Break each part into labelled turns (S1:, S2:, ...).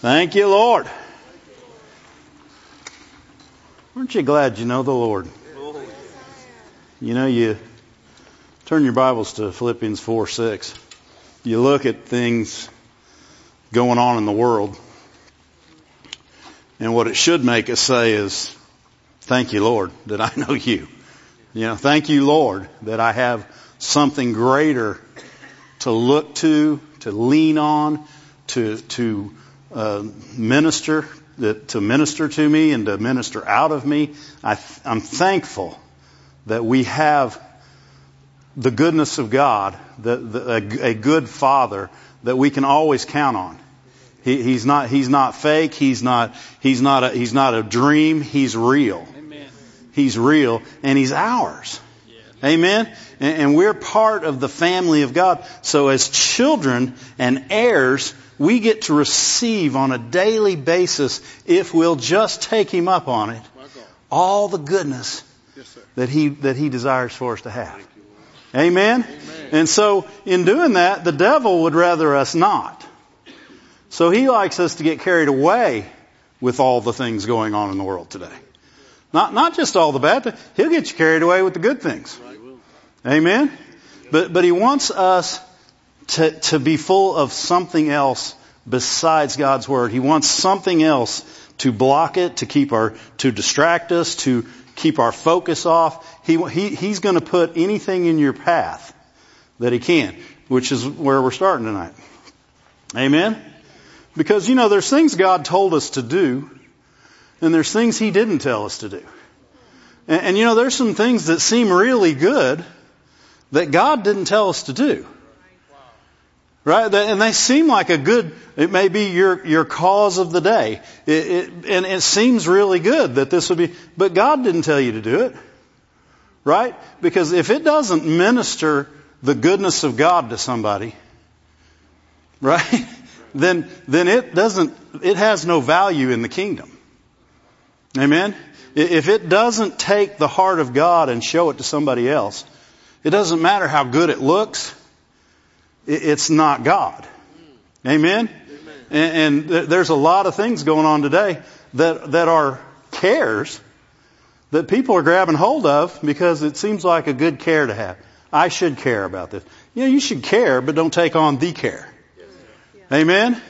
S1: Thank you, Lord. Aren't you glad you know the Lord? You know, you turn your Bibles to Philippians 4 6. You look at things going on in the world, and what it should make us say is, Thank you, Lord, that I know you. You know, thank you, Lord, that I have something greater to look to, to lean on, to, to uh, minister, that, to minister to me and to minister out of me. I, I'm thankful that we have the goodness of God, the, the, a, a, good Father that we can always count on. He, he's not he's not fake. He's not he's not a, he's not a dream. He's real. Amen. He's real, and he's ours. Yeah. Amen. And, and we're part of the family of God. So as children and heirs, we get to receive on a daily basis, if we'll just take Him up on it, all the goodness yes, that He that He desires for us to have. Amen? Amen? And so, in doing that, the devil would rather us not. So he likes us to get carried away with all the things going on in the world today. Not, not just all the bad things. He'll get you carried away with the good things. Amen? But, but he wants us to, to be full of something else besides God's Word. He wants something else to block it, to keep our, to distract us, to keep our focus off. He, he, he's going to put anything in your path that he can, which is where we're starting tonight. Amen? Because, you know, there's things God told us to do, and there's things he didn't tell us to do. And, and you know, there's some things that seem really good, that God didn't tell us to do. Right? And they seem like a good, it may be your, your cause of the day. It, it, and it seems really good that this would be, but God didn't tell you to do it. Right? Because if it doesn't minister the goodness of God to somebody, right? Then, then it doesn't, it has no value in the kingdom. Amen? If it doesn't take the heart of God and show it to somebody else, it doesn't matter how good it looks. It's not God. Amen? And, there's a lot of things going on today that, that are cares that people are grabbing hold of because it seems like a good care to have. I should care about this. You know, you should care, but don't take on the care. Amen?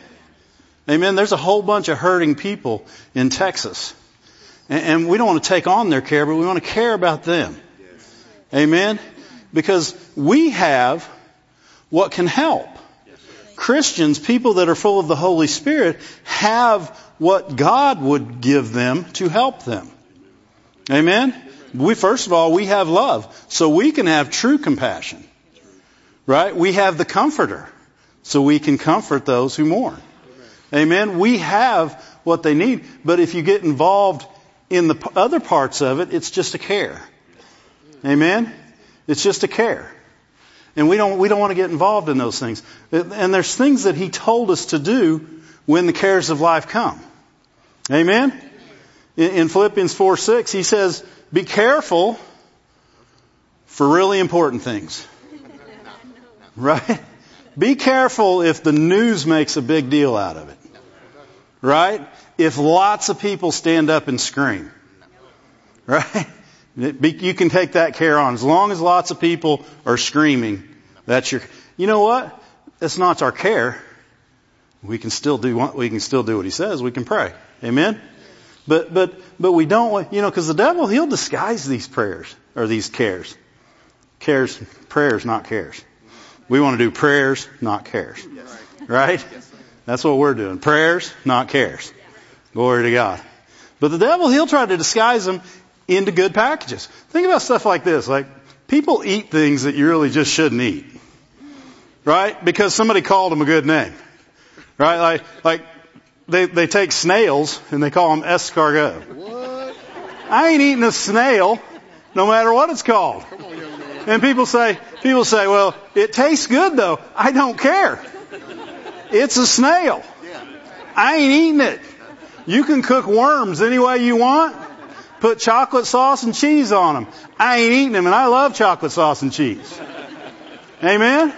S1: Amen. There's a whole bunch of hurting people in Texas. And, we don't want to take on their care, but we want to care about them. Amen? Because we have what can help. Christians, people that are full of the Holy Spirit, have what God would give them to help them. Amen? We, first of all, we have love. So we can have true compassion. Right? We have the comforter. So we can comfort those who mourn. Amen? We have what they need. But if you get involved in the other parts of it, it's just a care. Amen? It's just a care. And we don't, we don't want to get involved in those things. And there's things that He told us to do when the cares of life come. Amen? In Philippians 4 6, He says, be careful for really important things. Right? Be careful if the news makes a big deal out of it. Right? If lots of people stand up and scream. Right? You can take that care on. As long as lots of people are screaming, that's your, you know what? It's not our care. We can still do what, we can still do what he says. We can pray. Amen? But, but, but we don't, you know, cause the devil, he'll disguise these prayers, or these cares. Cares, prayers, not cares. We want to do prayers, not cares. Right? That's what we're doing. Prayers, not cares. Glory to God. But the devil, he'll try to disguise them into good packages. Think about stuff like this. Like, people eat things that you really just shouldn't eat. Right? Because somebody called them a good name. Right? Like, like, they, they take snails and they call them escargot. What? I ain't eating a snail, no matter what it's called. And people say, people say, well, it tastes good though. I don't care. It's a snail. I ain't eating it. You can cook worms any way you want. Put chocolate sauce and cheese on them. I ain't eating them and I love chocolate sauce and cheese. Amen?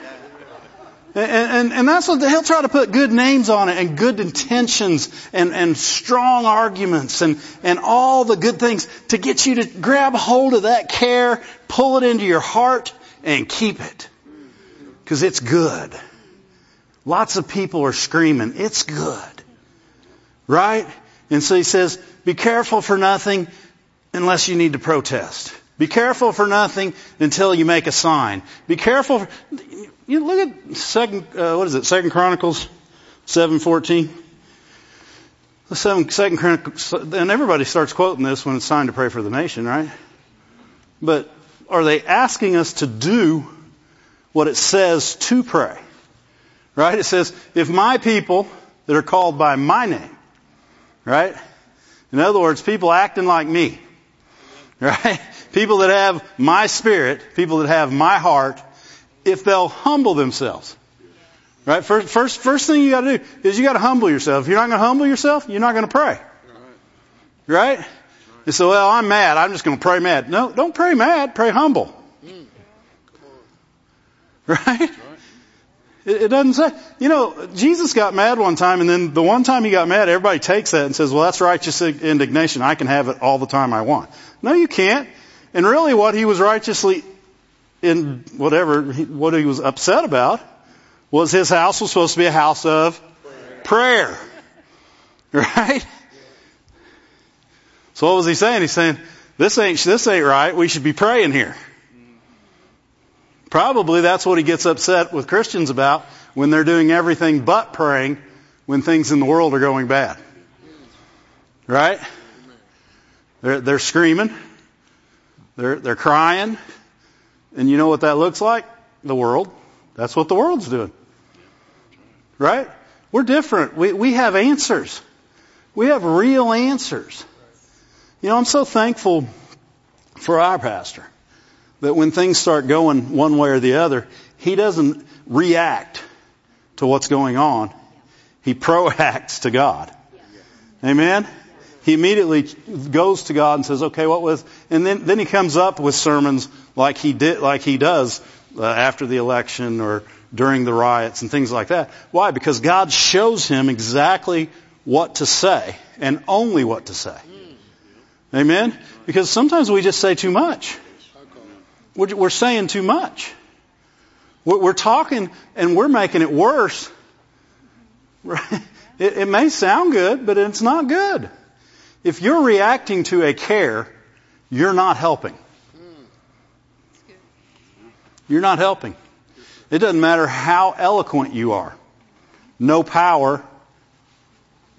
S1: And, and, and that's what he'll try to put good names on it and good intentions and, and strong arguments and, and all the good things to get you to grab hold of that care, pull it into your heart and keep it. Cause it's good. Lots of people are screaming, it's good. Right? And so he says, be careful for nothing unless you need to protest. Be careful for nothing until you make a sign. Be careful. For, you look at second. Uh, what is it? Second Chronicles seven fourteen. The seven, second Chronicles, and everybody starts quoting this when it's time to pray for the nation, right? But are they asking us to do what it says to pray? Right? It says, if my people that are called by my name, right? In other words, people acting like me, right? People that have my spirit, people that have my heart, if they'll humble themselves. Right? First, first, first thing you gotta do is you gotta humble yourself. If you're not gonna humble yourself, you're not gonna pray. Right? You say, well, I'm mad. I'm just gonna pray mad. No, don't pray mad. Pray humble. Mm. Right? It, doesn't say, you know, Jesus got mad one time and then the one time he got mad, everybody takes that and says, well, that's righteous indignation. I can have it all the time I want. No, you can't. And really what he was righteously in whatever, what he was upset about was his house was supposed to be a house of prayer. Right? So what was he saying? He's saying, this ain't, this ain't right. We should be praying here. Probably that's what he gets upset with Christians about when they're doing everything but praying when things in the world are going bad. Right? They're, they're screaming. They're, they're crying. And you know what that looks like? The world. That's what the world's doing. Right? We're different. We, we have answers. We have real answers. You know, I'm so thankful for our pastor that when things start going one way or the other, he doesn't react to what's going on. He proacts to God. Amen? he immediately goes to God and says, okay, what was, and then, then he comes up with sermons like he did, like he does uh, after the election or during the riots and things like that. Why? Because God shows him exactly what to say and only what to say. Amen? Because sometimes we just say too much. We're, saying too much. We're, talking and we're making it worse. It may sound good, but it's not good. If you're reacting to a care, you're not helping. You're not helping. It doesn't matter how eloquent you are. No power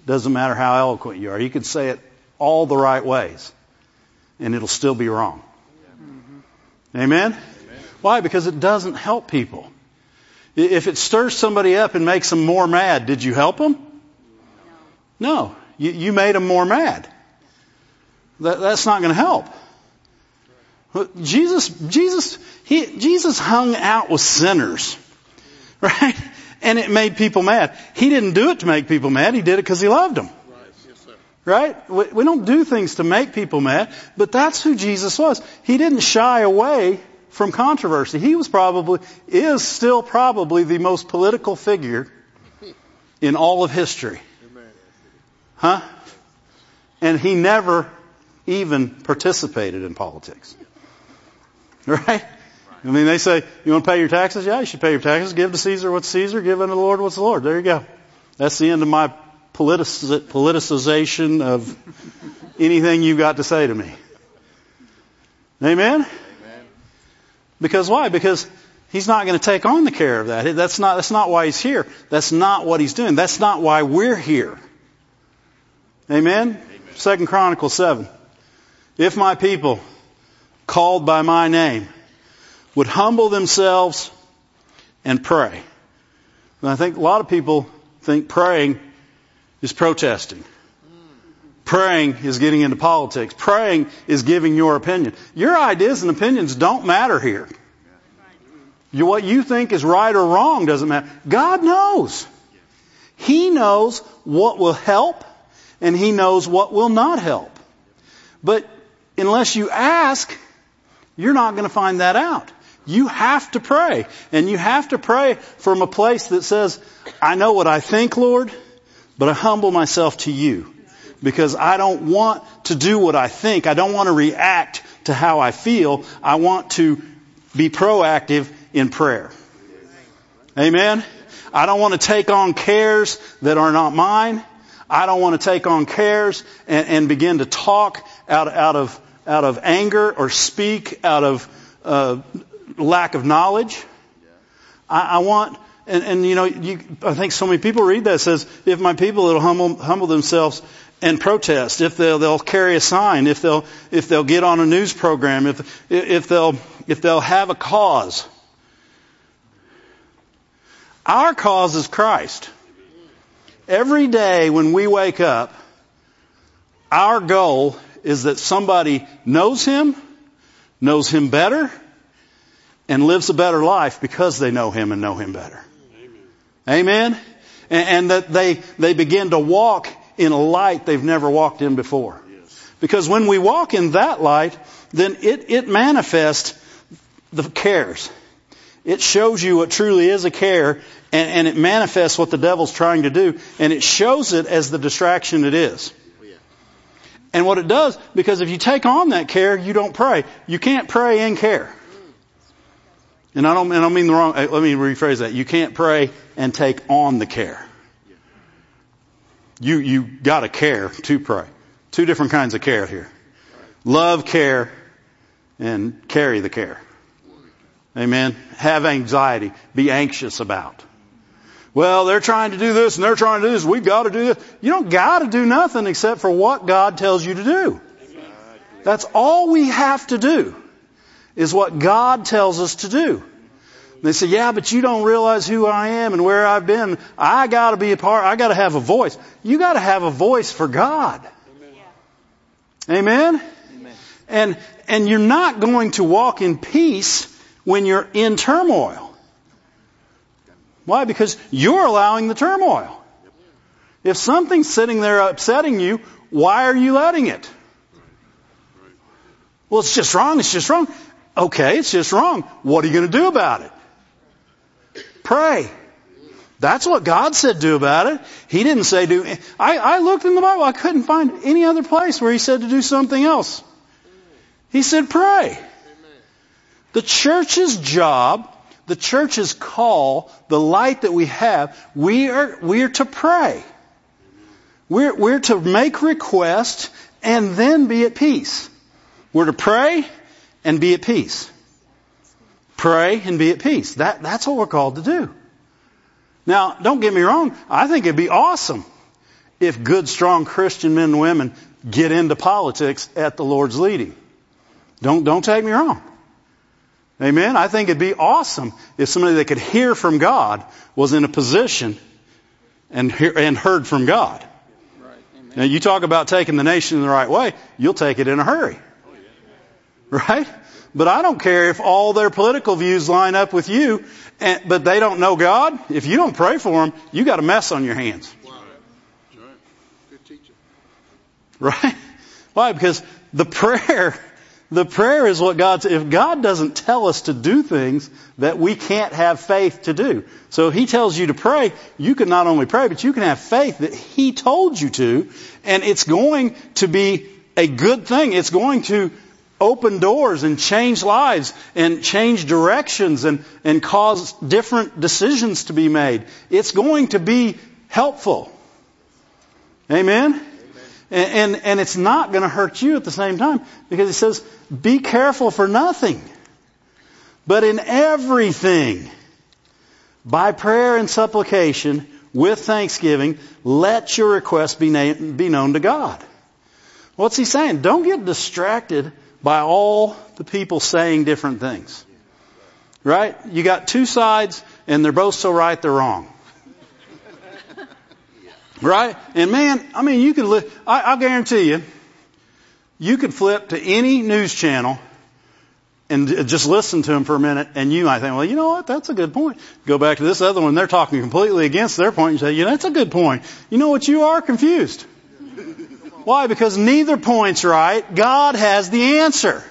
S1: doesn't matter how eloquent you are. You can say it all the right ways and it'll still be wrong. Amen? Amen? Why? Because it doesn't help people. If it stirs somebody up and makes them more mad, did you help them? No. You, you made them more mad. That, that's not going to help. Jesus, Jesus, he, Jesus hung out with sinners, right? And it made people mad. He didn't do it to make people mad. He did it because he loved them. Right? We, don't do things to make people mad, but that's who Jesus was. He didn't shy away from controversy. He was probably, is still probably the most political figure in all of history. Huh? And he never even participated in politics. Right? I mean, they say, you want to pay your taxes? Yeah, you should pay your taxes. Give to Caesar what's Caesar. Give unto the Lord what's the Lord. There you go. That's the end of my politicization of anything you've got to say to me. Amen? Amen? Because why? Because he's not going to take on the care of that. That's not, that's not why he's here. That's not what he's doing. That's not why we're here. Amen? Amen. Second Chronicles 7. If my people, called by my name, would humble themselves and pray. And I think a lot of people think praying is protesting. Praying is getting into politics. Praying is giving your opinion. Your ideas and opinions don't matter here. what you think is right or wrong doesn't matter. God knows. He knows what will help and He knows what will not help. But unless you ask, you're not going to find that out. You have to pray. And you have to pray from a place that says, I know what I think, Lord, but I humble myself to you. Because I don't want to do what I think. I don't want to react to how I feel. I want to be proactive in prayer. Amen? I don't want to take on cares that are not mine. I don't want to take on cares and, and begin to talk out, out of out of anger or speak out of uh, lack of knowledge. I, I want, and, and you know, you, I think so many people read that says, if my people will humble, humble themselves and protest, if they'll, they'll carry a sign, if they'll, if they'll get on a news program, if, if they'll, if they'll have a cause. Our cause is Christ. Every day when we wake up, our goal is that somebody knows Him, knows Him better, and lives a better life because they know Him and know Him better. Amen? And, and, that they, they begin to walk in a light they've never walked in before. Because when we walk in that light, then it, it manifests the cares. It shows you what truly is a care and, and it manifests what the devil's trying to do and it shows it as the distraction it is. And what it does, because if you take on that care, you don't pray. You can't pray and care. And I don't, and I mean the wrong, uh, let me rephrase that. You can't pray and take on the care. You, you gotta care to pray. Two different kinds of care here. Love care and carry the care. Amen. Have anxiety. Be anxious about. Well, they're trying to do this and they're trying to do this. We've got to do this. You don't got to do nothing except for what God tells you to do. That's all we have to do is what God tells us to do. They say, yeah, but you don't realize who I am and where I've been. I gotta be a part, I gotta have a voice. You gotta have a voice for God. Amen? Amen? And, and you're not going to walk in peace when you're in turmoil. Why? Because you're allowing the turmoil. If something's sitting there upsetting you, why are you letting it? Well, it's just wrong. It's just wrong. Okay, it's just wrong. What are you going to do about it? Pray. That's what God said do about it. He didn't say do. I, I looked in the Bible. I couldn't find any other place where He said to do something else. He said pray. The church's job the church's call, the light that we have, we are, we are to pray. We're, we're to make requests and then be at peace. We're to pray and be at peace. Pray and be at peace. That, that's what we're called to do. Now, don't get me wrong. I think it'd be awesome if good, strong Christian men and women get into politics at the Lord's leading. Don't, don't take me wrong. Amen. I think it'd be awesome if somebody that could hear from God was in a position and hear, and heard from God. Right. Now you talk about taking the nation in the right way, you'll take it in a hurry. Oh, yeah. Right? But I don't care if all their political views line up with you, and, but they don't know God. If you don't pray for them, you got a mess on your hands. Wow. Right. Right? Why? Because the prayer the prayer is what God, if God doesn't tell us to do things that we can't have faith to do. So He tells you to pray, you can not only pray, but you can have faith that He told you to, and it's going to be a good thing. It's going to open doors and change lives and change directions and, and cause different decisions to be made. It's going to be helpful. Amen? And, and, and it's not going to hurt you at the same time because it says, be careful for nothing, but in everything, by prayer and supplication, with thanksgiving, let your requests be, na- be known to God. What's he saying? Don't get distracted by all the people saying different things. Right? You got two sides and they're both so right they're wrong. Right? And man, I mean, you could, li- I, I'll guarantee you, you could flip to any news channel and just listen to them for a minute and you might think, well, you know what? That's a good point. Go back to this other one. They're talking completely against their point and say, you yeah, that's a good point. You know what? You are confused. Why? Because neither point's right. God has the answer.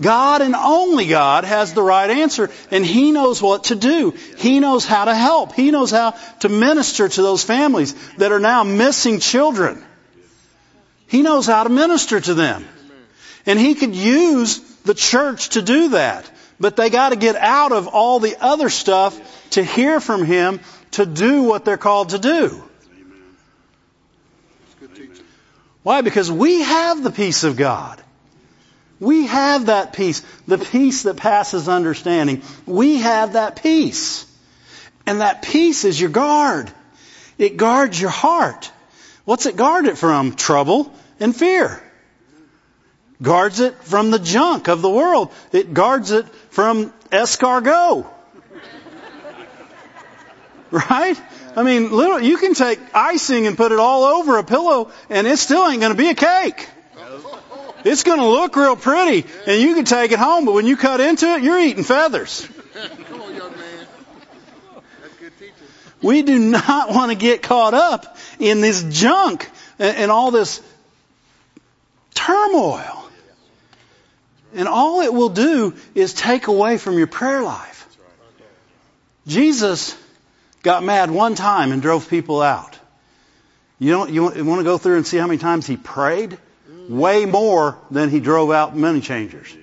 S1: God and only God has the right answer and He knows what to do. He knows how to help. He knows how to minister to those families that are now missing children. He knows how to minister to them. And He could use the church to do that. But they got to get out of all the other stuff to hear from Him to do what they're called to do. Why? Because we have the peace of God. We have that peace, the peace that passes understanding. We have that peace. And that peace is your guard. It guards your heart. What's it guard it from? Trouble and fear. Guards it from the junk of the world. It guards it from escargot. Right? I mean, little, you can take icing and put it all over a pillow and it still ain't going to be a cake. It's going to look real pretty and you can take it home, but when you cut into it, you're eating feathers. Come on, young man. That's good teaching. We do not want to get caught up in this junk and, and all this turmoil. And all it will do is take away from your prayer life. Jesus got mad one time and drove people out. You don't, you want to go through and see how many times he prayed? Way more than he drove out money changers.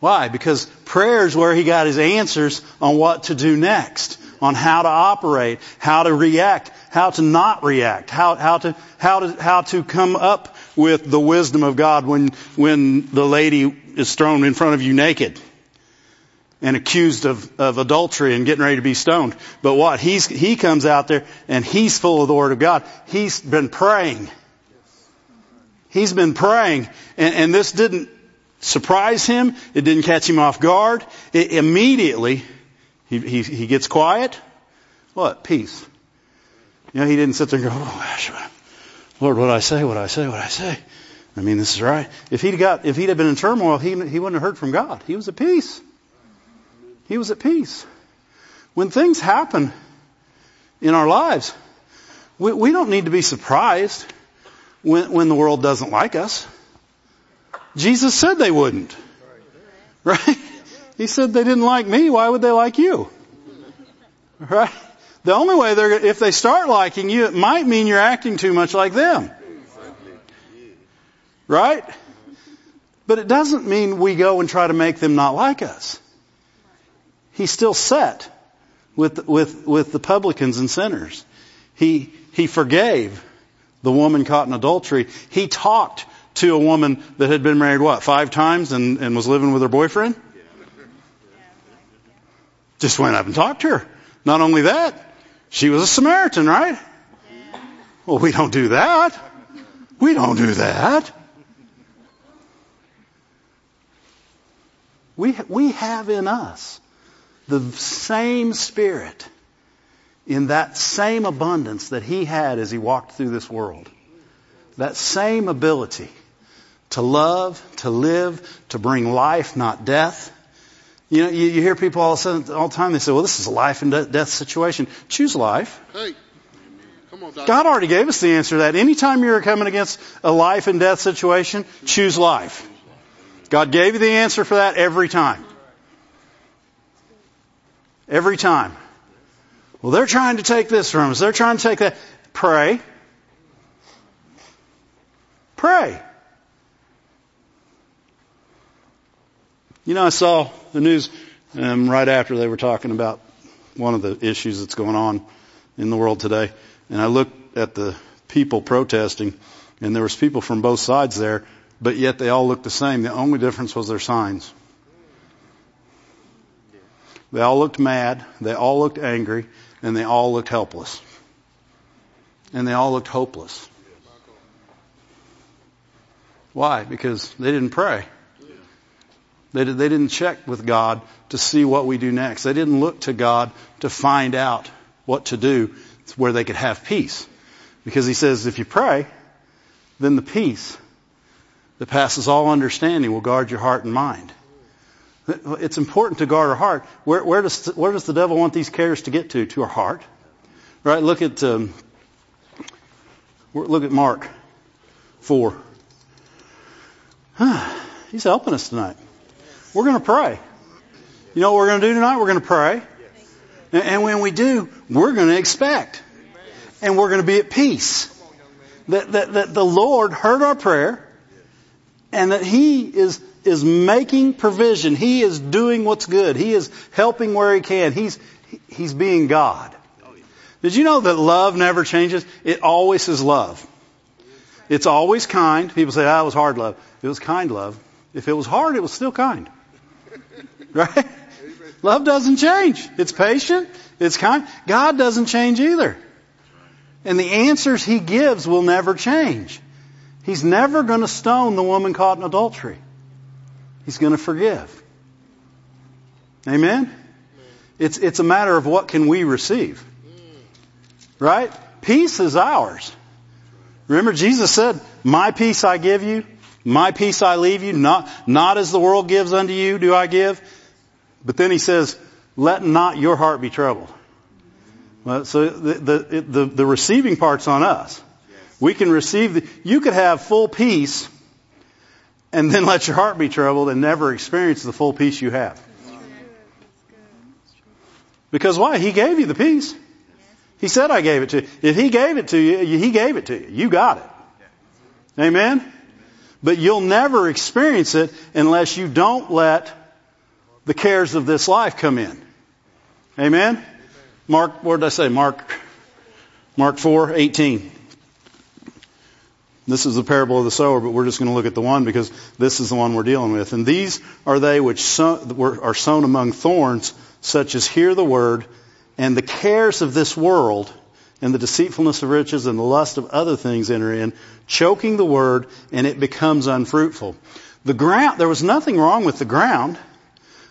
S1: Why? Because prayer is where he got his answers on what to do next, on how to operate, how to react, how to not react, how, how to, how to, how to come up with the wisdom of God when, when the lady is thrown in front of you naked and accused of, of adultery and getting ready to be stoned. But what? He's, he comes out there and he's full of the Word of God. He's been praying. He's been praying. And, and this didn't surprise him. It didn't catch him off guard. It, immediately, he, he, he gets quiet. What? Peace. You know, he didn't sit there and go, oh, gosh, Lord, what I say, what I say, what I say. I mean, this is right. If he'd got, if he'd have been in turmoil, he, he wouldn't have heard from God. He was at peace. He was at peace. When things happen in our lives, we, we don't need to be surprised when, when the world doesn't like us. Jesus said they wouldn't. Right? He said they didn't like me. Why would they like you? Right? The only way they're, if they start liking you, it might mean you're acting too much like them. Right? But it doesn't mean we go and try to make them not like us he's still set with, with, with the publicans and sinners. He, he forgave the woman caught in adultery. He talked to a woman that had been married, what, five times and, and was living with her boyfriend? Just went up and talked to her. Not only that, she was a Samaritan, right? Well, we don't do that. We don't do that. We, we have in us the same Spirit in that same abundance that He had as He walked through this world. That same ability to love, to live, to bring life, not death. You know, you, you hear people all, sudden, all the time, they say, well, this is a life and death situation. Choose life. Hey. On, God already gave us the answer to that. Anytime you're coming against a life and death situation, choose life. God gave you the answer for that every time. Every time. Well, they're trying to take this from us. They're trying to take that. Pray. Pray. You know, I saw the news um, right after they were talking about one of the issues that's going on in the world today, and I looked at the people protesting, and there was people from both sides there, but yet they all looked the same. The only difference was their signs. They all looked mad, they all looked angry, and they all looked helpless. And they all looked hopeless. Why? Because they didn't pray. They, did, they didn't check with God to see what we do next. They didn't look to God to find out what to do where they could have peace. Because he says if you pray, then the peace that passes all understanding will guard your heart and mind. It's important to guard our heart. Where, where, does, where does the devil want these cares to get to? To our heart. Right? Look at, um, look at Mark 4. He's helping us tonight. We're going to pray. You know what we're going to do tonight? We're going to pray. And when we do, we're going to expect. And we're going to be at peace. That, that, that the Lord heard our prayer and that He is, is making provision. He is doing what's good. He is helping where He can. He's, He's being God. Did you know that love never changes? It always is love. It's always kind. People say, ah, it was hard love. It was kind love. If it was hard, it was still kind. Right? Love doesn't change. It's patient. It's kind. God doesn't change either. And the answers He gives will never change. He's never going to stone the woman caught in adultery. He's going to forgive. Amen? It's, it's a matter of what can we receive. Right? Peace is ours. Remember Jesus said, my peace I give you, my peace I leave you, not, not as the world gives unto you do I give. But then he says, let not your heart be troubled. Well, so the, the, the, the receiving part's on us. We can receive the, you could have full peace and then let your heart be troubled and never experience the full peace you have. Because why? He gave you the peace. He said I gave it to you. If He gave it to you, He gave it to you. You got it. Amen? But you'll never experience it unless you don't let the cares of this life come in. Amen? Mark, what did I say? Mark, Mark 4, 18. This is the parable of the sower, but we're just going to look at the one because this is the one we're dealing with. And these are they which are sown among thorns, such as hear the word, and the cares of this world, and the deceitfulness of riches, and the lust of other things enter in, choking the word, and it becomes unfruitful. The ground, there was nothing wrong with the ground.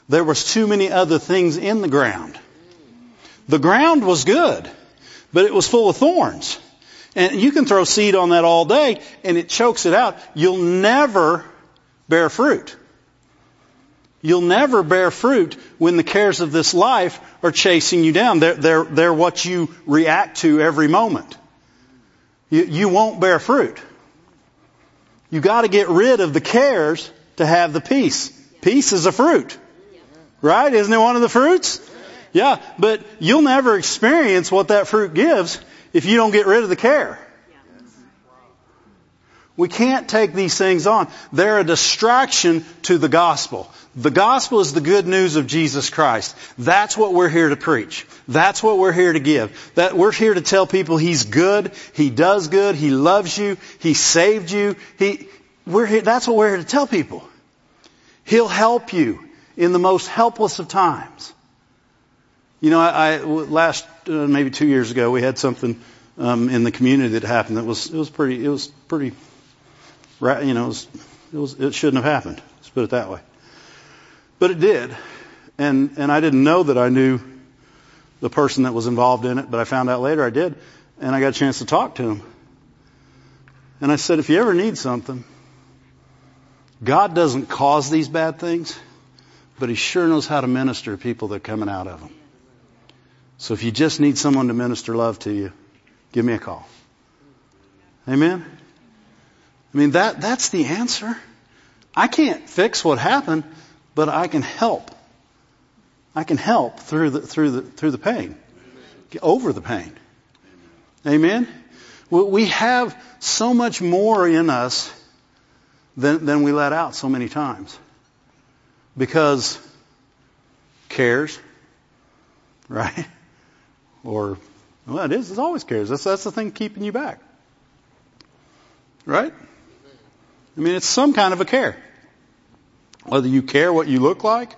S1: There was too many other things in the ground. The ground was good, but it was full of thorns. And you can throw seed on that all day and it chokes it out. You'll never bear fruit. You'll never bear fruit when the cares of this life are chasing you down. They're, they're, they're what you react to every moment. You, you won't bear fruit. You gotta get rid of the cares to have the peace. Peace is a fruit. Right? Isn't it one of the fruits? Yeah, but you'll never experience what that fruit gives if you don't get rid of the care. We can't take these things on. They're a distraction to the gospel. The gospel is the good news of Jesus Christ. That's what we're here to preach. That's what we're here to give. That we're here to tell people He's good, He does good, He loves you, He saved you. He, we're here, that's what we're here to tell people. He'll help you in the most helpless of times. You know, I, I last uh, maybe two years ago we had something um, in the community that happened that was it was pretty it was pretty you know it was, it was it shouldn't have happened. Let's put it that way. But it did, and and I didn't know that I knew the person that was involved in it, but I found out later I did, and I got a chance to talk to him. And I said, if you ever need something, God doesn't cause these bad things, but He sure knows how to minister to people that are coming out of them. So if you just need someone to minister love to you, give me a call. Amen? I mean, that, that's the answer. I can't fix what happened, but I can help. I can help through the, through the, through the pain. Get over the pain. Amen? We have so much more in us than, than we let out so many times. Because cares, right? Or, well, it is. It always cares. That's, that's the thing keeping you back. Right? I mean, it's some kind of a care. Whether you care what you look like,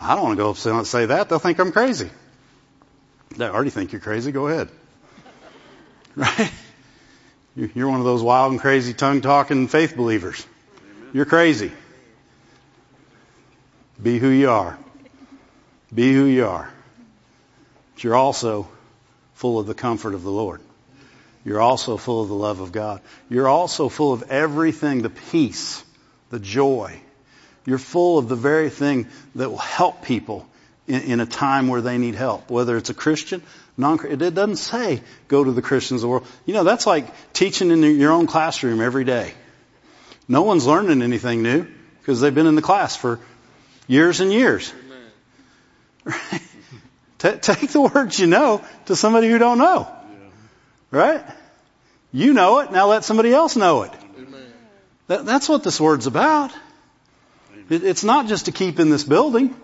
S1: I don't want to go up and say that. They'll think I'm crazy. They already think you're crazy. Go ahead. Right? You're one of those wild and crazy tongue talking faith believers. You're crazy. Be who you are. Be who you are. You're also full of the comfort of the Lord. You're also full of the love of God. You're also full of everything, the peace, the joy. You're full of the very thing that will help people in, in a time where they need help. Whether it's a Christian, non Christian, it doesn't say go to the Christians of the world. You know, that's like teaching in your own classroom every day. No one's learning anything new. because they've been in the class for years and years. Right? Take the words you know to somebody who don't know. Right? You know it, now let somebody else know it. That, that's what this word's about. It, it's not just to keep in this building.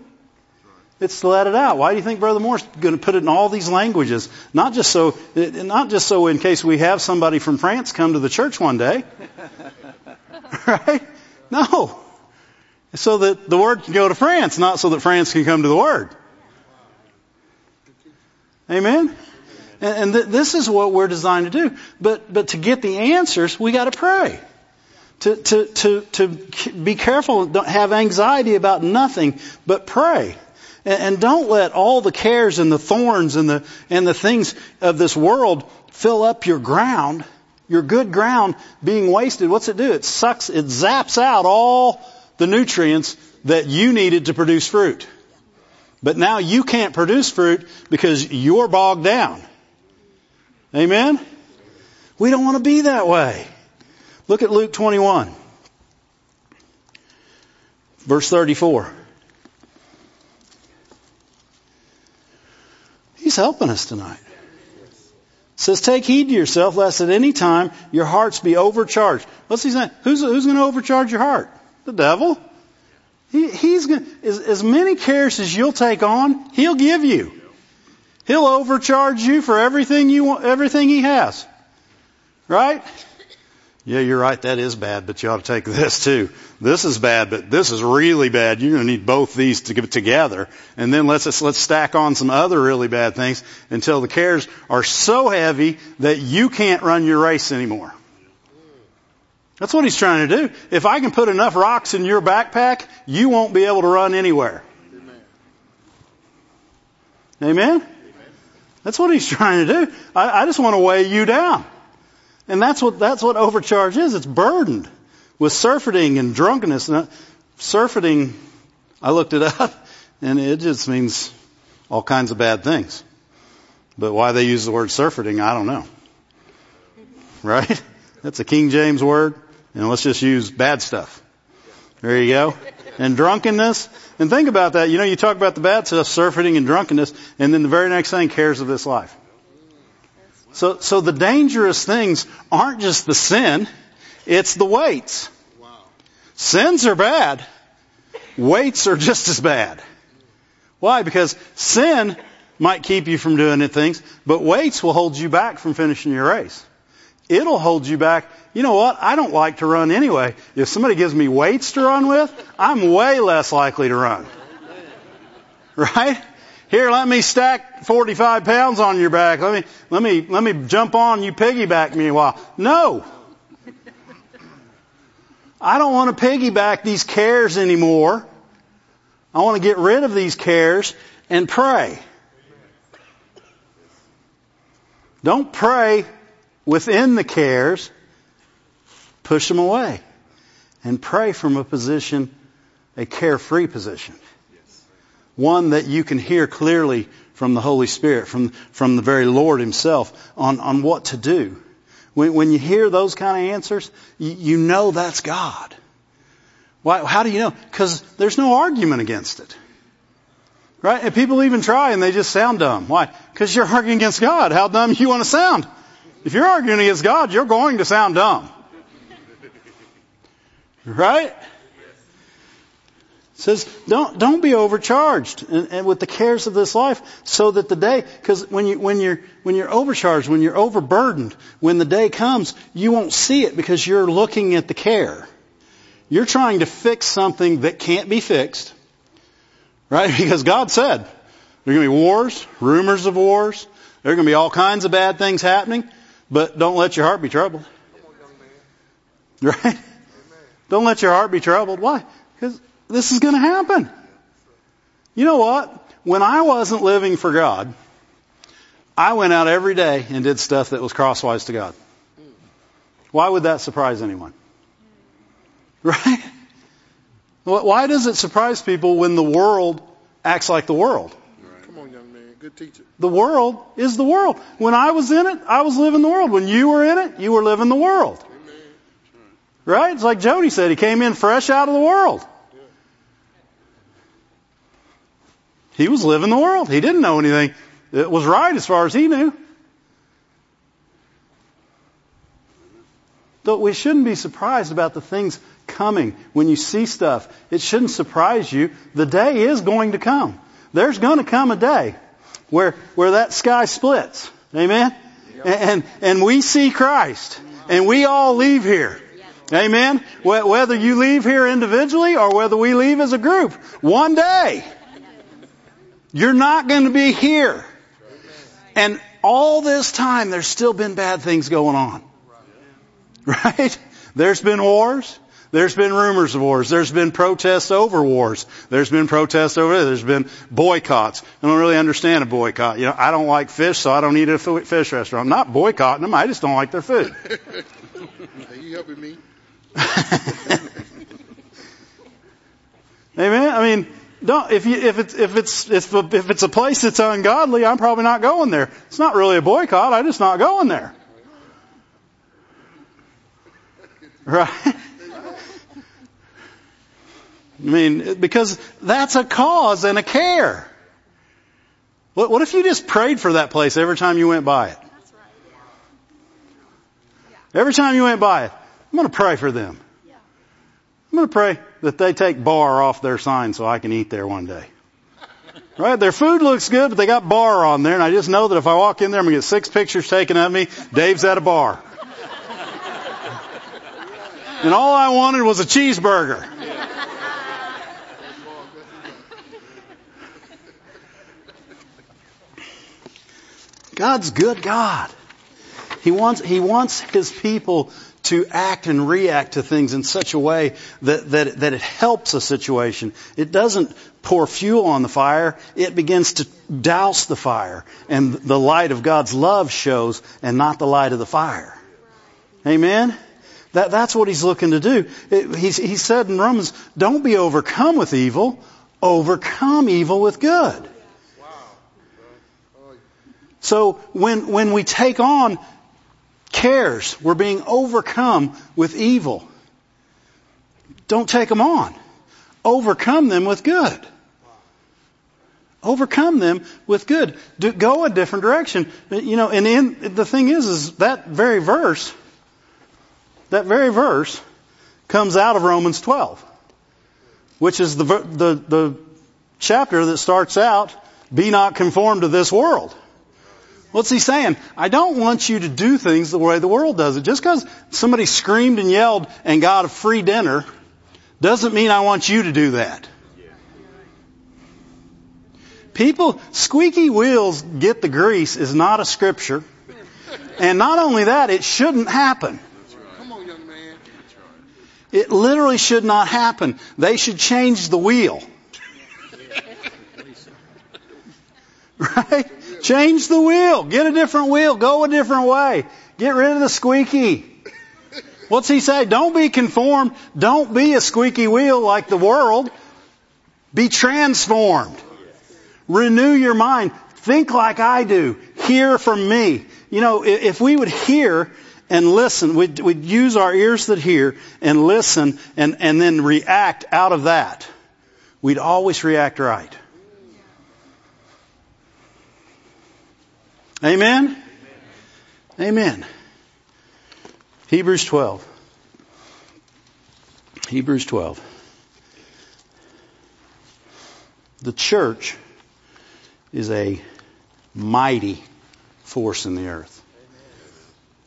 S1: It's to let it out. Why do you think Brother Moore's going to put it in all these languages? Not just so, not just so in case we have somebody from France come to the church one day. right? No. So that the word can go to France, not so that France can come to the word. Amen? And, th- this is what we're designed to do. But, but to get the answers, we got to pray. To, to, to, to be careful, don't have anxiety about nothing, but pray. And, and don't let all the cares and the thorns and the, and the things of this world fill up your ground, your good ground being wasted. What's it do? It sucks, it zaps out all the nutrients that you needed to produce fruit. But now you can't produce fruit because you're bogged down. Amen? We don't want to be that way. Look at Luke 21. Verse 34. He's helping us tonight. It says, take heed to yourself lest at any time your hearts be overcharged. What's he saying? Who's, who's going to overcharge your heart? The devil. He, he's going as, as many cares as you'll take on, he'll give you. He'll overcharge you for everything you want, everything he has. Right? Yeah, you're right. That is bad, but you ought to take this too. This is bad, but this is really bad. You're going to need both these to get together. And then let's, let's stack on some other really bad things until the cares are so heavy that you can't run your race anymore. That's what he's trying to do. If I can put enough rocks in your backpack, you won't be able to run anywhere. Amen? Amen? That's what he's trying to do. I, I just want to weigh you down. And that's what, that's what overcharge is. It's burdened with surfeiting and drunkenness. And surfeiting, I looked it up, and it just means all kinds of bad things. But why they use the word surfeiting, I don't know. Right? That's a King James word. And let's just use bad stuff. There you go. And drunkenness. And think about that. You know, you talk about the bad stuff, surfeiting and drunkenness, and then the very next thing, cares of this life. So, so the dangerous things aren't just the sin, it's the weights. Sins are bad. Weights are just as bad. Why? Because sin might keep you from doing things, but weights will hold you back from finishing your race. It'll hold you back you know what? I don't like to run anyway. If somebody gives me weights to run with, I'm way less likely to run. Right? Here, let me stack 45 pounds on your back. Let me, let me, let me jump on you piggyback me a while. No. I don't want to piggyback these cares anymore. I want to get rid of these cares and pray. Don't pray within the cares push them away and pray from a position, a carefree position. One that you can hear clearly from the Holy Spirit, from, from the very Lord Himself on, on what to do. When, when you hear those kind of answers, you, you know that's God. Why, how do you know? Because there's no argument against it. Right? And people even try and they just sound dumb. Why? Because you're arguing against God. How dumb you want to sound? If you're arguing against God, you're going to sound dumb. Right? Says, don't, don't be overcharged and, and, with the cares of this life so that the day, because when you, when you're, when you're overcharged, when you're overburdened, when the day comes, you won't see it because you're looking at the care. You're trying to fix something that can't be fixed. Right? Because God said, there are going to be wars, rumors of wars, there are going to be all kinds of bad things happening, but don't let your heart be troubled. Right? Don't let your heart be troubled. Why? Because this is going to happen. You know what? When I wasn't living for God, I went out every day and did stuff that was crosswise to God. Why would that surprise anyone? Right? Why does it surprise people when the world acts like the world?
S2: Come on, young man. Good teacher.
S1: The world is the world. When I was in it, I was living the world. When you were in it, you were living the world. Right? It's like Jody said, he came in fresh out of the world. He was living the world. He didn't know anything that was right as far as he knew. But we shouldn't be surprised about the things coming when you see stuff. It shouldn't surprise you. The day is going to come. There's going to come a day where, where that sky splits. Amen? And, and, and we see Christ. And we all leave here Amen? Whether you leave here individually or whether we leave as a group. One day. You're not going to be here. And all this time there's still been bad things going on. Right? There's been wars. There's been rumors of wars. There's been protests over wars. There's been protests over there. There's been boycotts. I don't really understand a boycott. You know, I don't like fish, so I don't eat at a fish restaurant. I'm not boycotting them. I just don't like their food.
S2: Are you helping me?
S1: Amen. I mean, don't if you if it's if it's if if it's a place that's ungodly, I'm probably not going there. It's not really a boycott. I'm just not going there. Right? I mean, because that's a cause and a care. What, what if you just prayed for that place every time you went by it? Every time you went by it, I'm going to pray for them. I'm going to pray that they take bar off their sign so I can eat there one day. Right? Their food looks good, but they got bar on there, and I just know that if I walk in there, I'm going to get six pictures taken of me. Dave's at a bar. And all I wanted was a cheeseburger. God's good God. He wants, he wants his people to act and react to things in such a way that, that, that it helps a situation. It doesn't pour fuel on the fire. It begins to douse the fire. And the light of God's love shows and not the light of the fire. Amen? That, that's what he's looking to do. It, he, he said in Romans, don't be overcome with evil, overcome evil with good. So when, when we take on cares, we're being overcome with evil. Don't take them on. Overcome them with good. Overcome them with good. Do, go a different direction. You know, and in, the thing is, is that very verse, that very verse comes out of Romans 12, which is the, the, the chapter that starts out, be not conformed to this world. What's he saying? I don't want you to do things the way the world does it. Just because somebody screamed and yelled and got a free dinner doesn't mean I want you to do that. People, squeaky wheels get the grease is not a scripture. And not only that, it shouldn't happen.
S2: Come on, young man.
S1: It literally should not happen. They should change the wheel. Right? Change the wheel. Get a different wheel. Go a different way. Get rid of the squeaky. What's he say? Don't be conformed. Don't be a squeaky wheel like the world. Be transformed. Renew your mind. Think like I do. Hear from me. You know, if we would hear and listen, we'd, we'd use our ears that hear and listen and, and then react out of that, we'd always react right. Amen? Amen. Hebrews 12. Hebrews 12. The church is a mighty force in the earth.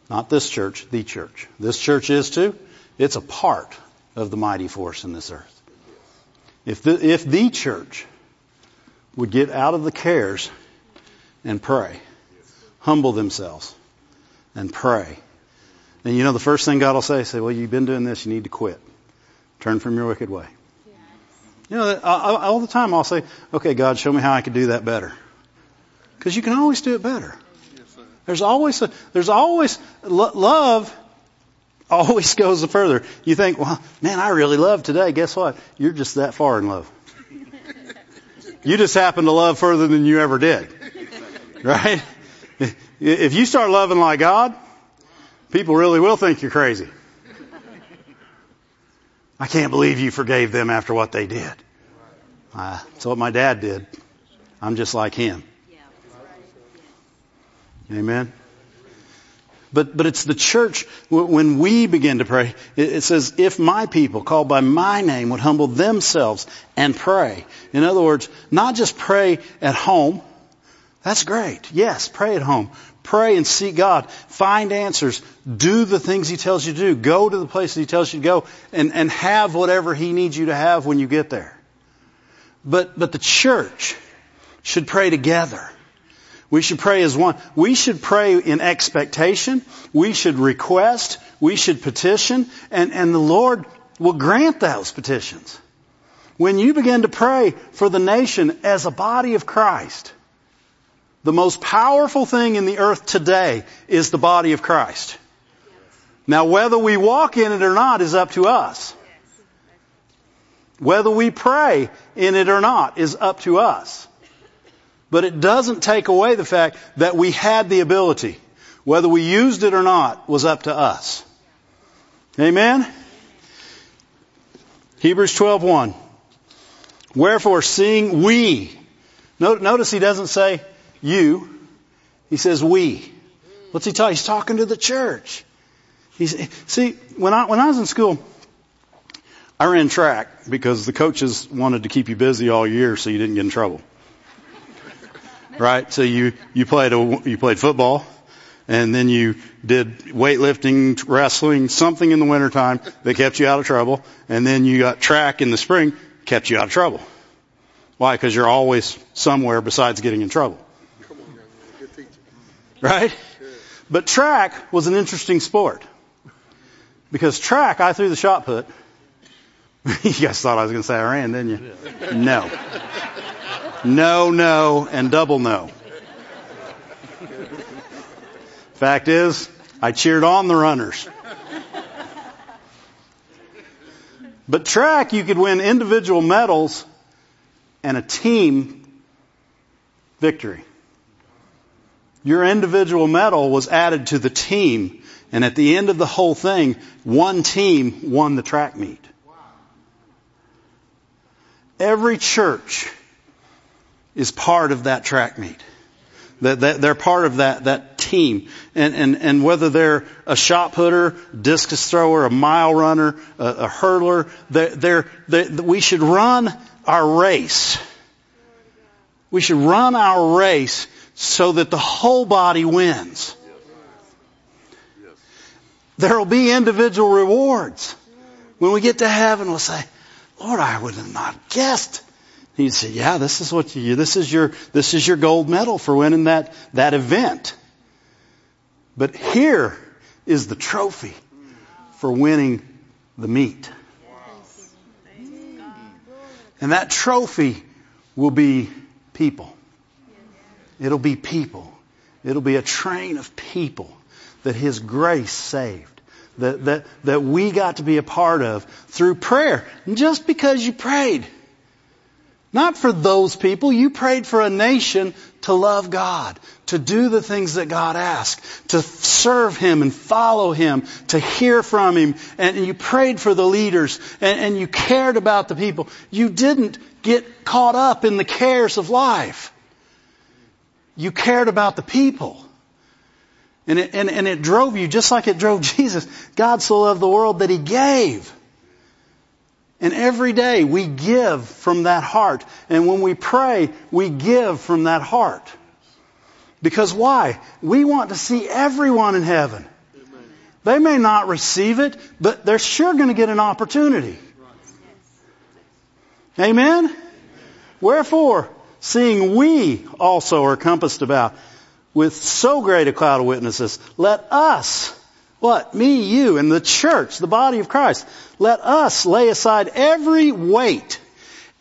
S1: Not this church, the church. This church is too. It's a part of the mighty force in this earth. If the, if the church would get out of the cares and pray, humble themselves and pray. And you know the first thing God will say, say, well, you've been doing this, you need to quit. Turn from your wicked way. You know, all the time I'll say, okay, God, show me how I could do that better. Because you can always do it better. There's always, a, there's always, love always goes further. You think, well, man, I really love today. Guess what? You're just that far in love. You just happen to love further than you ever did. Right? If you start loving like God, people really will think you're crazy. I can't believe you forgave them after what they did. Uh, that's what my dad did. I'm just like him. Amen. But, but it's the church, when we begin to pray, it says, if my people called by my name would humble themselves and pray. In other words, not just pray at home. That's great. Yes, pray at home. Pray and seek God. Find answers. Do the things He tells you to do. Go to the places He tells you to go and, and have whatever He needs you to have when you get there. But, but the church should pray together. We should pray as one. We should pray in expectation. We should request. We should petition. And, and the Lord will grant those petitions. When you begin to pray for the nation as a body of Christ, the most powerful thing in the earth today is the body of Christ. Now whether we walk in it or not is up to us. Whether we pray in it or not is up to us. But it doesn't take away the fact that we had the ability. Whether we used it or not was up to us. Amen? Hebrews 12:1. Wherefore seeing we notice he doesn't say you, he says we. What's he talking? He's talking to the church. He's, see, when I, when I was in school, I ran track because the coaches wanted to keep you busy all year so you didn't get in trouble right? So you, you played a, you played football and then you did weightlifting, wrestling, something in the wintertime that kept you out of trouble. And then you got track in the spring, kept you out of trouble. Why? Because you're always somewhere besides getting in trouble. Right? But track was an interesting sport. Because track, I threw the shot put. you guys thought I was going to say I ran, didn't you? No no, no, and double no. Fact is, I cheered on the runners. But track, you could win individual medals and a team victory. Your individual medal was added to the team, and at the end of the whole thing, one team won the track meet. Every church is part of that track meet. They're part of that, that team. And, and, and whether they're a shot putter, discus thrower, a mile runner, a, a hurdler, they're, they're, we should run our race. We should run our race so that the whole body wins. There will be individual rewards. When we get to heaven, we'll say, Lord, I would have not guessed He'd say, yeah, this is what you, this is your, this is your gold medal for winning that, that event. But here is the trophy for winning the meet. And that trophy will be people. It'll be people. It'll be a train of people that His grace saved. That, that, that we got to be a part of through prayer. And just because you prayed not for those people. You prayed for a nation to love God, to do the things that God asked, to serve Him and follow Him, to hear from Him. And you prayed for the leaders and, and you cared about the people. You didn't get caught up in the cares of life. You cared about the people. And it, and, and it drove you just like it drove Jesus. God so loved the world that He gave. And every day we give from that heart. And when we pray, we give from that heart. Because why? We want to see everyone in heaven. They may not receive it, but they're sure going to get an opportunity. Amen? Wherefore, seeing we also are compassed about with so great a cloud of witnesses, let us what? Me, you, and the church, the body of Christ. Let us lay aside every weight,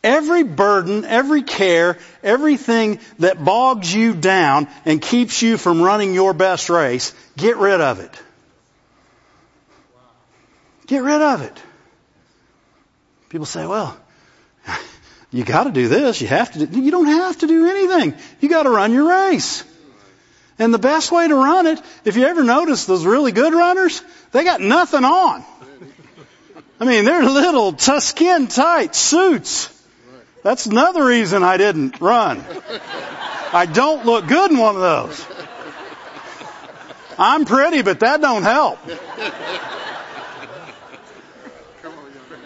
S1: every burden, every care, everything that bogs you down and keeps you from running your best race. Get rid of it. Get rid of it. People say, well, you gotta do this. You have to do, you don't have to do anything. You gotta run your race. And the best way to run it, if you ever notice those really good runners, they got nothing on. I mean, they're little skin tight suits. That's another reason I didn't run. I don't look good in one of those. I'm pretty, but that don't help.
S2: Come on, young man.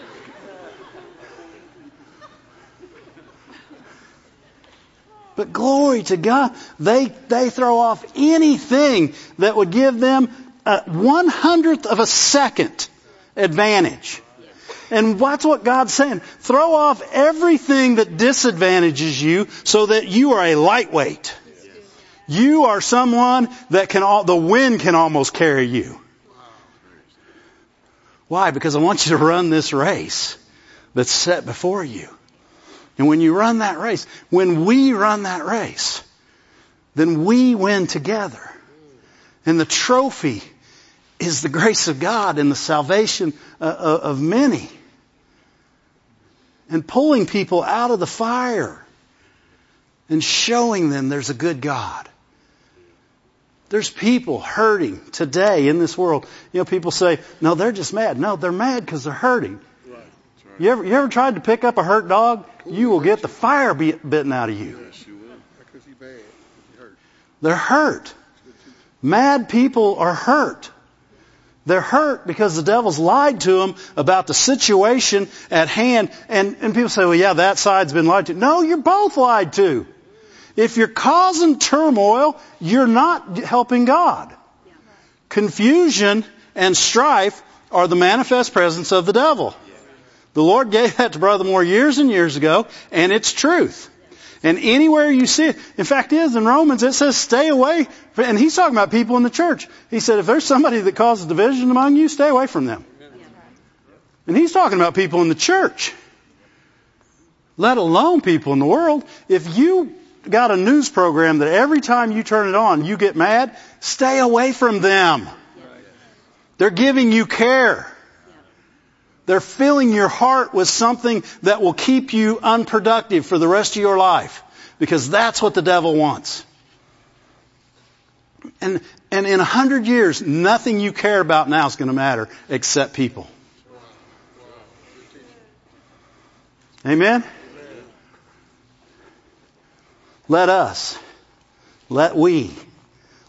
S1: But glory to God, they, they throw off anything that would give them a one hundredth of a second advantage. And that's what God's saying. Throw off everything that disadvantages you so that you are a lightweight. You are someone that can, all, the wind can almost carry you. Why? Because I want you to run this race that's set before you. And when you run that race, when we run that race, then we win together. And the trophy is the grace of God and the salvation uh, uh, of many. And pulling people out of the fire and showing them there's a good God. There's people hurting today in this world. You know, people say, no, they're just mad. No, they're mad because they're hurting.
S2: Right. That's right.
S1: You ever, you ever tried to pick up a hurt dog? You will get the fire bitten out of you.
S2: Yes, you will. Because he bad. He hurt.
S1: They're hurt. Mad people are hurt. They're hurt because the devil's lied to them about the situation at hand. And, and people say, well, yeah, that side's been lied to. No, you're both lied to. If you're causing turmoil, you're not helping God. Confusion and strife are the manifest presence of the devil. The Lord gave that to Brother Moore years and years ago, and it's truth. And anywhere you see it, in fact, it is in Romans, it says stay away. And he's talking about people in the church. He said, if there's somebody that causes division among you, stay away from them. And he's talking about people in the church. Let alone people in the world. If you got a news program that every time you turn it on, you get mad, stay away from them. They're giving you care. They're filling your heart with something that will keep you unproductive for the rest of your life. Because that's what the devil wants. And, and in a hundred years, nothing you care about now is going to matter except people. Amen? Let us, let we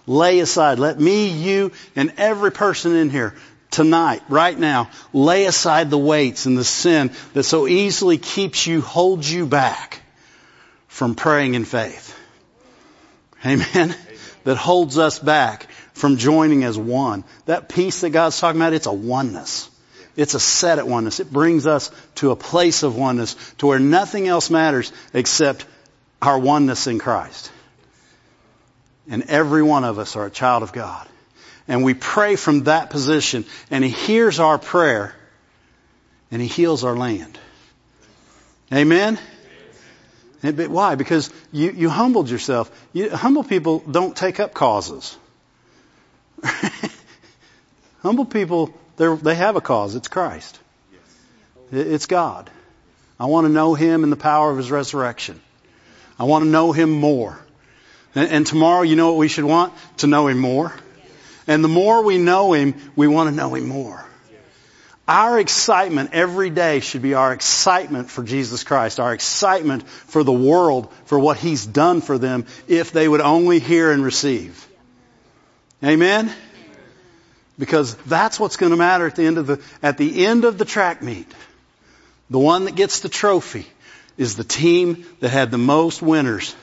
S1: lay aside, let me, you, and every person in here tonight, right now, lay aside the weights and the sin that so easily keeps you, holds you back from praying in faith. Amen? That holds us back from joining as one. That peace that God's talking about, it's a oneness. It's a set at oneness. It brings us to a place of oneness to where nothing else matters except our oneness in Christ. And every one of us are a child of God. And we pray from that position, and He hears our prayer, and He heals our land. Amen? But why? Because you, you humbled yourself. You, humble people don't take up causes. humble people, they have a cause. It's Christ. It's God. I want to know Him and the power of His resurrection. I want to know Him more. And, and tomorrow, you know what we should want? To know Him more. And the more we know Him, we want to know Him more. Our excitement every day should be our excitement for Jesus Christ, our excitement for the world, for what He's done for them, if they would only hear and receive. Amen? Because that's what's going to matter at the end of the, at the end of the track meet. The one that gets the trophy is the team that had the most winners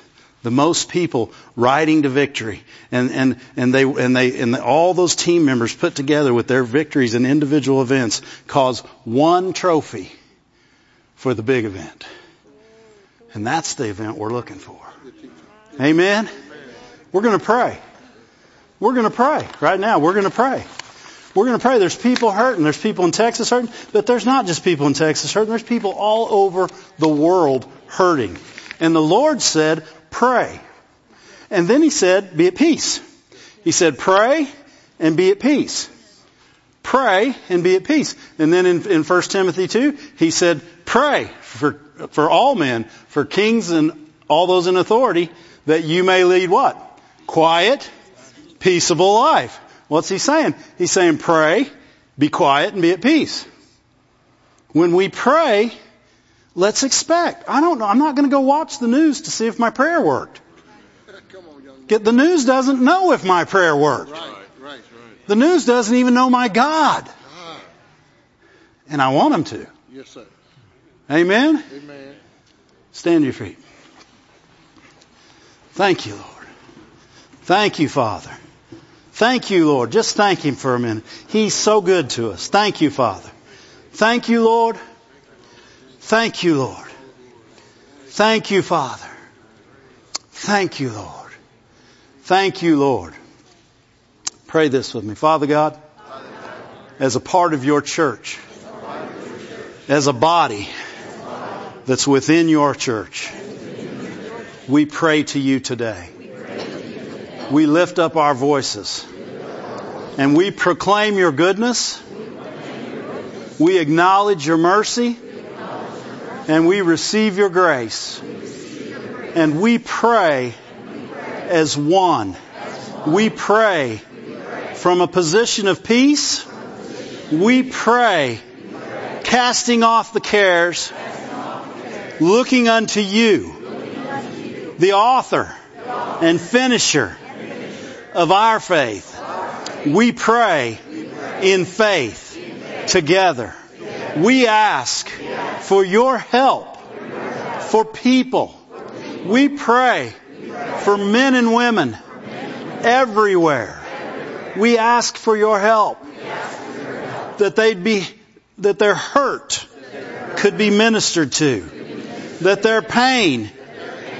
S1: the most people riding to victory. And, and, and they, and they, and all those team members put together with their victories and individual events cause one trophy for the big event. And that's the event we're looking for. Amen? We're going to pray. We're going to pray right now. We're going to pray. We're going to pray. There's people hurting. There's people in Texas hurting. But there's not just people in Texas hurting. There's people all over the world hurting. And the Lord said, pray. And then he said, be at peace. He said, pray and be at peace. Pray and be at peace. And then in, in 1 Timothy 2, he said, pray for, for all men, for kings and all those in authority, that you may lead what? Quiet, peaceable life. What's he saying? He's saying pray, be quiet, and be at peace. When we pray, let's expect. I don't know. I'm not going to go watch the news to see if my prayer worked.
S2: On.
S1: Get the news doesn't know if my prayer worked.
S2: Right, right, right.
S1: The news doesn't even know my God.
S2: Ah,
S1: And I want them to.
S2: yes, sir.
S1: Amen?
S2: Amen.
S1: Stand to your feet. Thank you, Lord. Thank you, Father. Thank you, Lord. Just thank Him for a minute. He's so good to us. Thank you, Father. Thank you, Lord. Thank you, Lord. Thank you, Father. Thank you, Lord. Thank you, Lord. Pray this with me. Father God, as a part of your church, as a body that's within your church, we pray to you today. We lift up our voices and we proclaim your goodness. We acknowledge your mercy and we receive your grace. And we pray as one. We pray from a position of peace. We pray casting off the cares, looking unto you, the author and finisher of our faith. We pray in faith together. We ask for your help for people. We pray for men and women everywhere. We ask for your help that they'd be, that their hurt could be ministered to, that their pain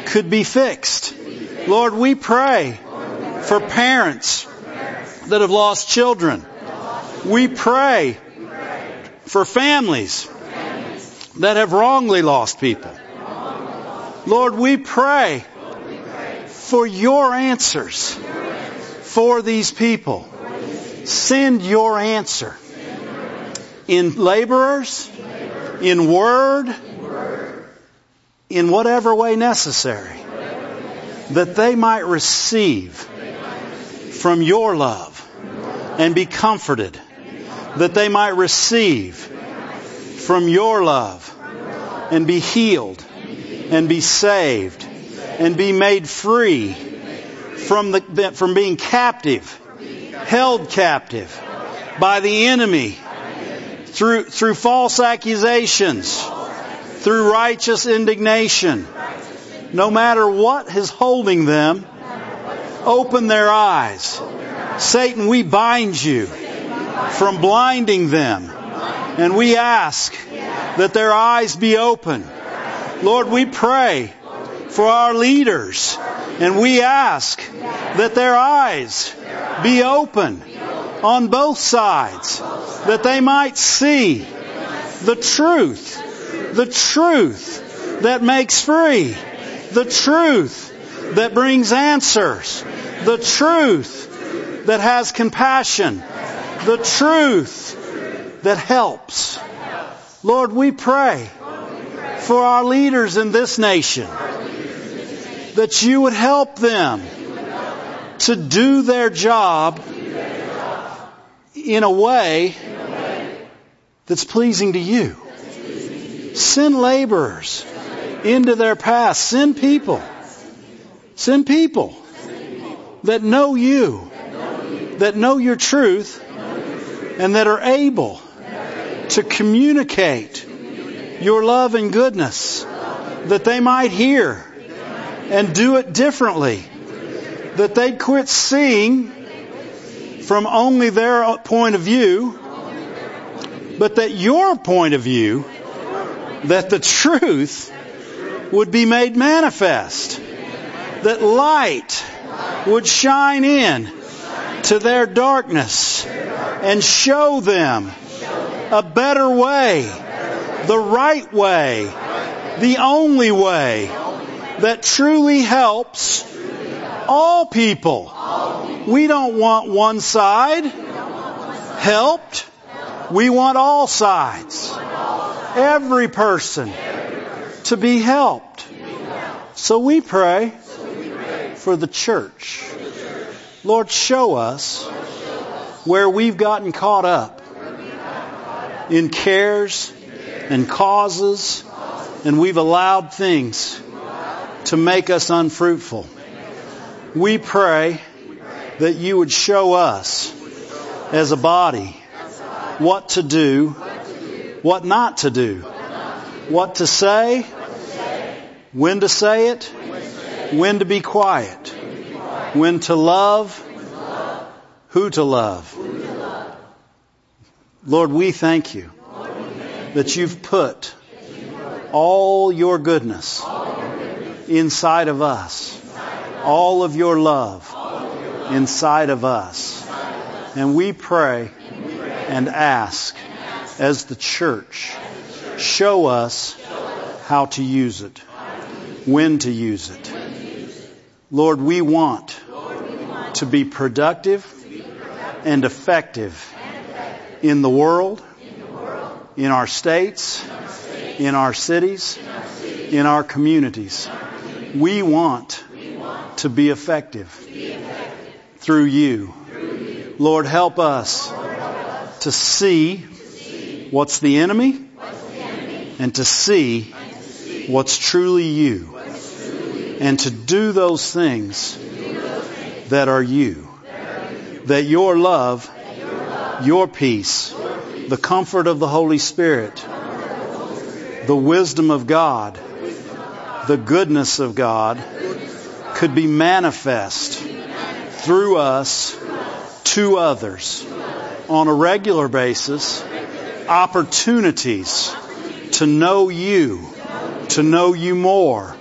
S1: could be fixed. Lord, we pray for parents that have lost children. We pray for families that have wrongly lost people. Lord, we pray for your answers for these people. Send your answer in laborers, in word, in whatever way necessary, that they might receive from your love and be comforted, that they might receive from your love and be healed and be saved and be made free from the, from being captive, held captive by the enemy through, through false accusations, through righteous indignation. No matter what is holding them, open their eyes. Satan, we bind you from blinding them. And we ask that their eyes be open. Lord, we pray for our leaders. And we ask that their eyes be open on both sides, that they might see the truth, the truth that makes free, the truth that brings answers, the truth that has compassion, the truth that helps. Lord, we pray for our leaders in this nation that you would help them to do their job in a way that's pleasing to you. Send laborers into their path. Send people. Send people that know you, that know your truth, and that are able to communicate your love and goodness, that they might hear and do it differently. That they'd quit seeing from only their point of view, but that your point of view, that the truth would be made manifest. That light would shine in to their darkness and show them a better way, the right way, the only way that truly helps all people. We don't want one side helped. We want all sides. Every person to be helped. So we pray for the church. Lord, show us where we've gotten caught up in cares and causes and we've allowed things to make us unfruitful. We pray that you would show us as a body what to do, what not to do, what to say, when to say it, when to be quiet, when to love, who to love. Lord, we thank you that you've put all your goodness inside of us, all of your love inside of us. And we pray and ask as the church, show us how to use it, when to use it. Lord, we want to be productive and effective in the world, in our states, in our cities, in our communities. We want to be effective through you. Lord, help us to see what's the enemy and to see what's truly you and to do those things that are you. That your love, your peace, the comfort of the Holy Spirit, the wisdom of God, the goodness of God could be manifest through us to others on a regular basis, opportunities to know you, to know you more,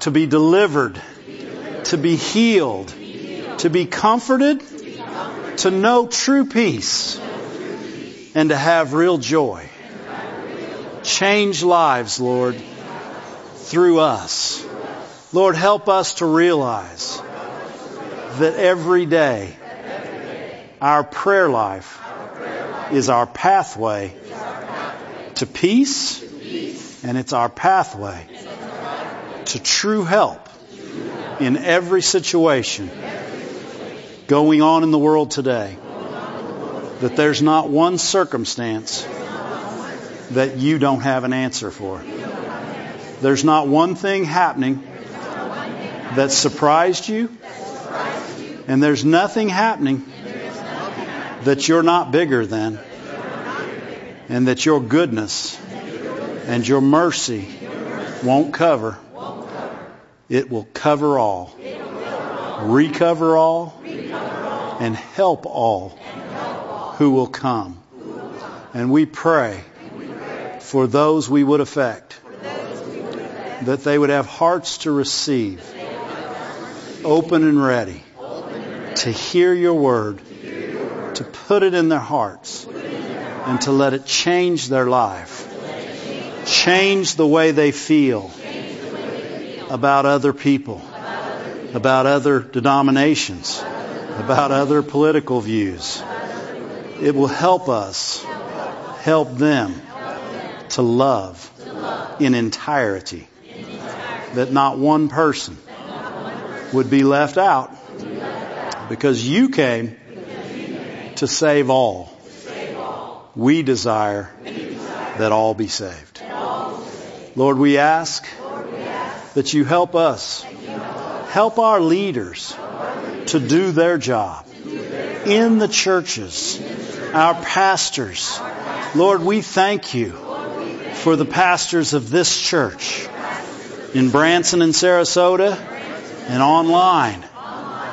S1: to be delivered, to be healed, to be comforted, to know true peace, and to have real joy. Change lives, Lord, through us. Lord, help us to realize that every day our prayer life is our pathway to peace and it's our pathway to true help in every situation going on in the world today. That there's not one circumstance that you don't have an answer for. There's not one thing happening that surprised you, and there's nothing happening that you're not bigger than, and that your goodness and your mercy won't cover. It will cover all, recover all, and help all who will come. And we pray for those we would affect, that they would have hearts to receive, open and ready to hear your word, to put it in their hearts, and to let it change their life, change the way they feel about other people, about other denominations, about other political views. It will help us help them to love in entirety. That not one person would be left out because you came to save all. We desire that all be saved. Lord, we ask that you help us, help our leaders to do their job in the churches, our pastors. Lord, we thank you for the pastors of this church in Branson and Sarasota and online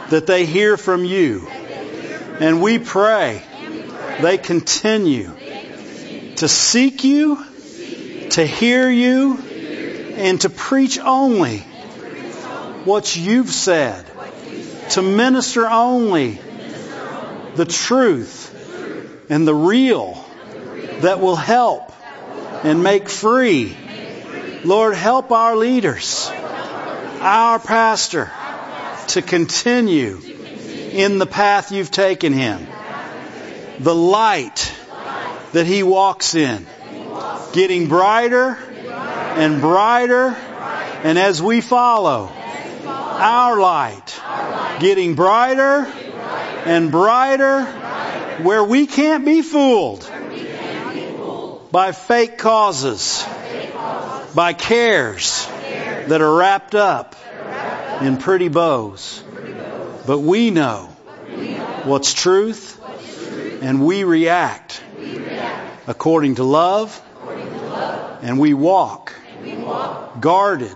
S1: that they hear from you. And we pray they continue to seek you, to hear you, and to preach only what you've said, to minister only the truth and the real that will help and make free. Lord, help our leaders, our pastor, to continue in the path you've taken him. The light that he walks in, getting brighter and brighter, and as we follow, our light getting brighter and brighter where we can't be fooled. by fake causes, by cares that are wrapped up in pretty bows. But we know what's truth, and we react according to love, and we walk guarded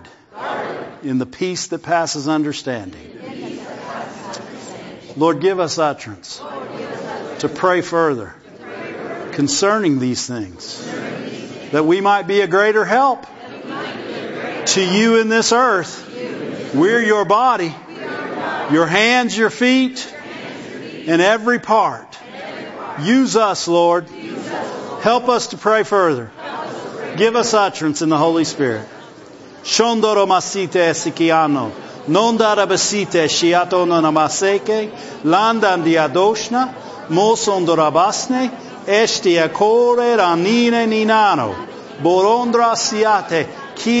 S1: in the peace that passes understanding. Lord, give us utterance to pray further concerning these things, that we might be a greater help to you in this earth. We're your body, your hands, your feet, and every part. Use us, Lord. Help us to pray further. Give us utterance in the Holy Spirit. Shondoro masite esikiano. non da darabasite shiatono namaseke, landan diadoshna, moson dorabasne, eshtia core ranine ninano, borondra siate,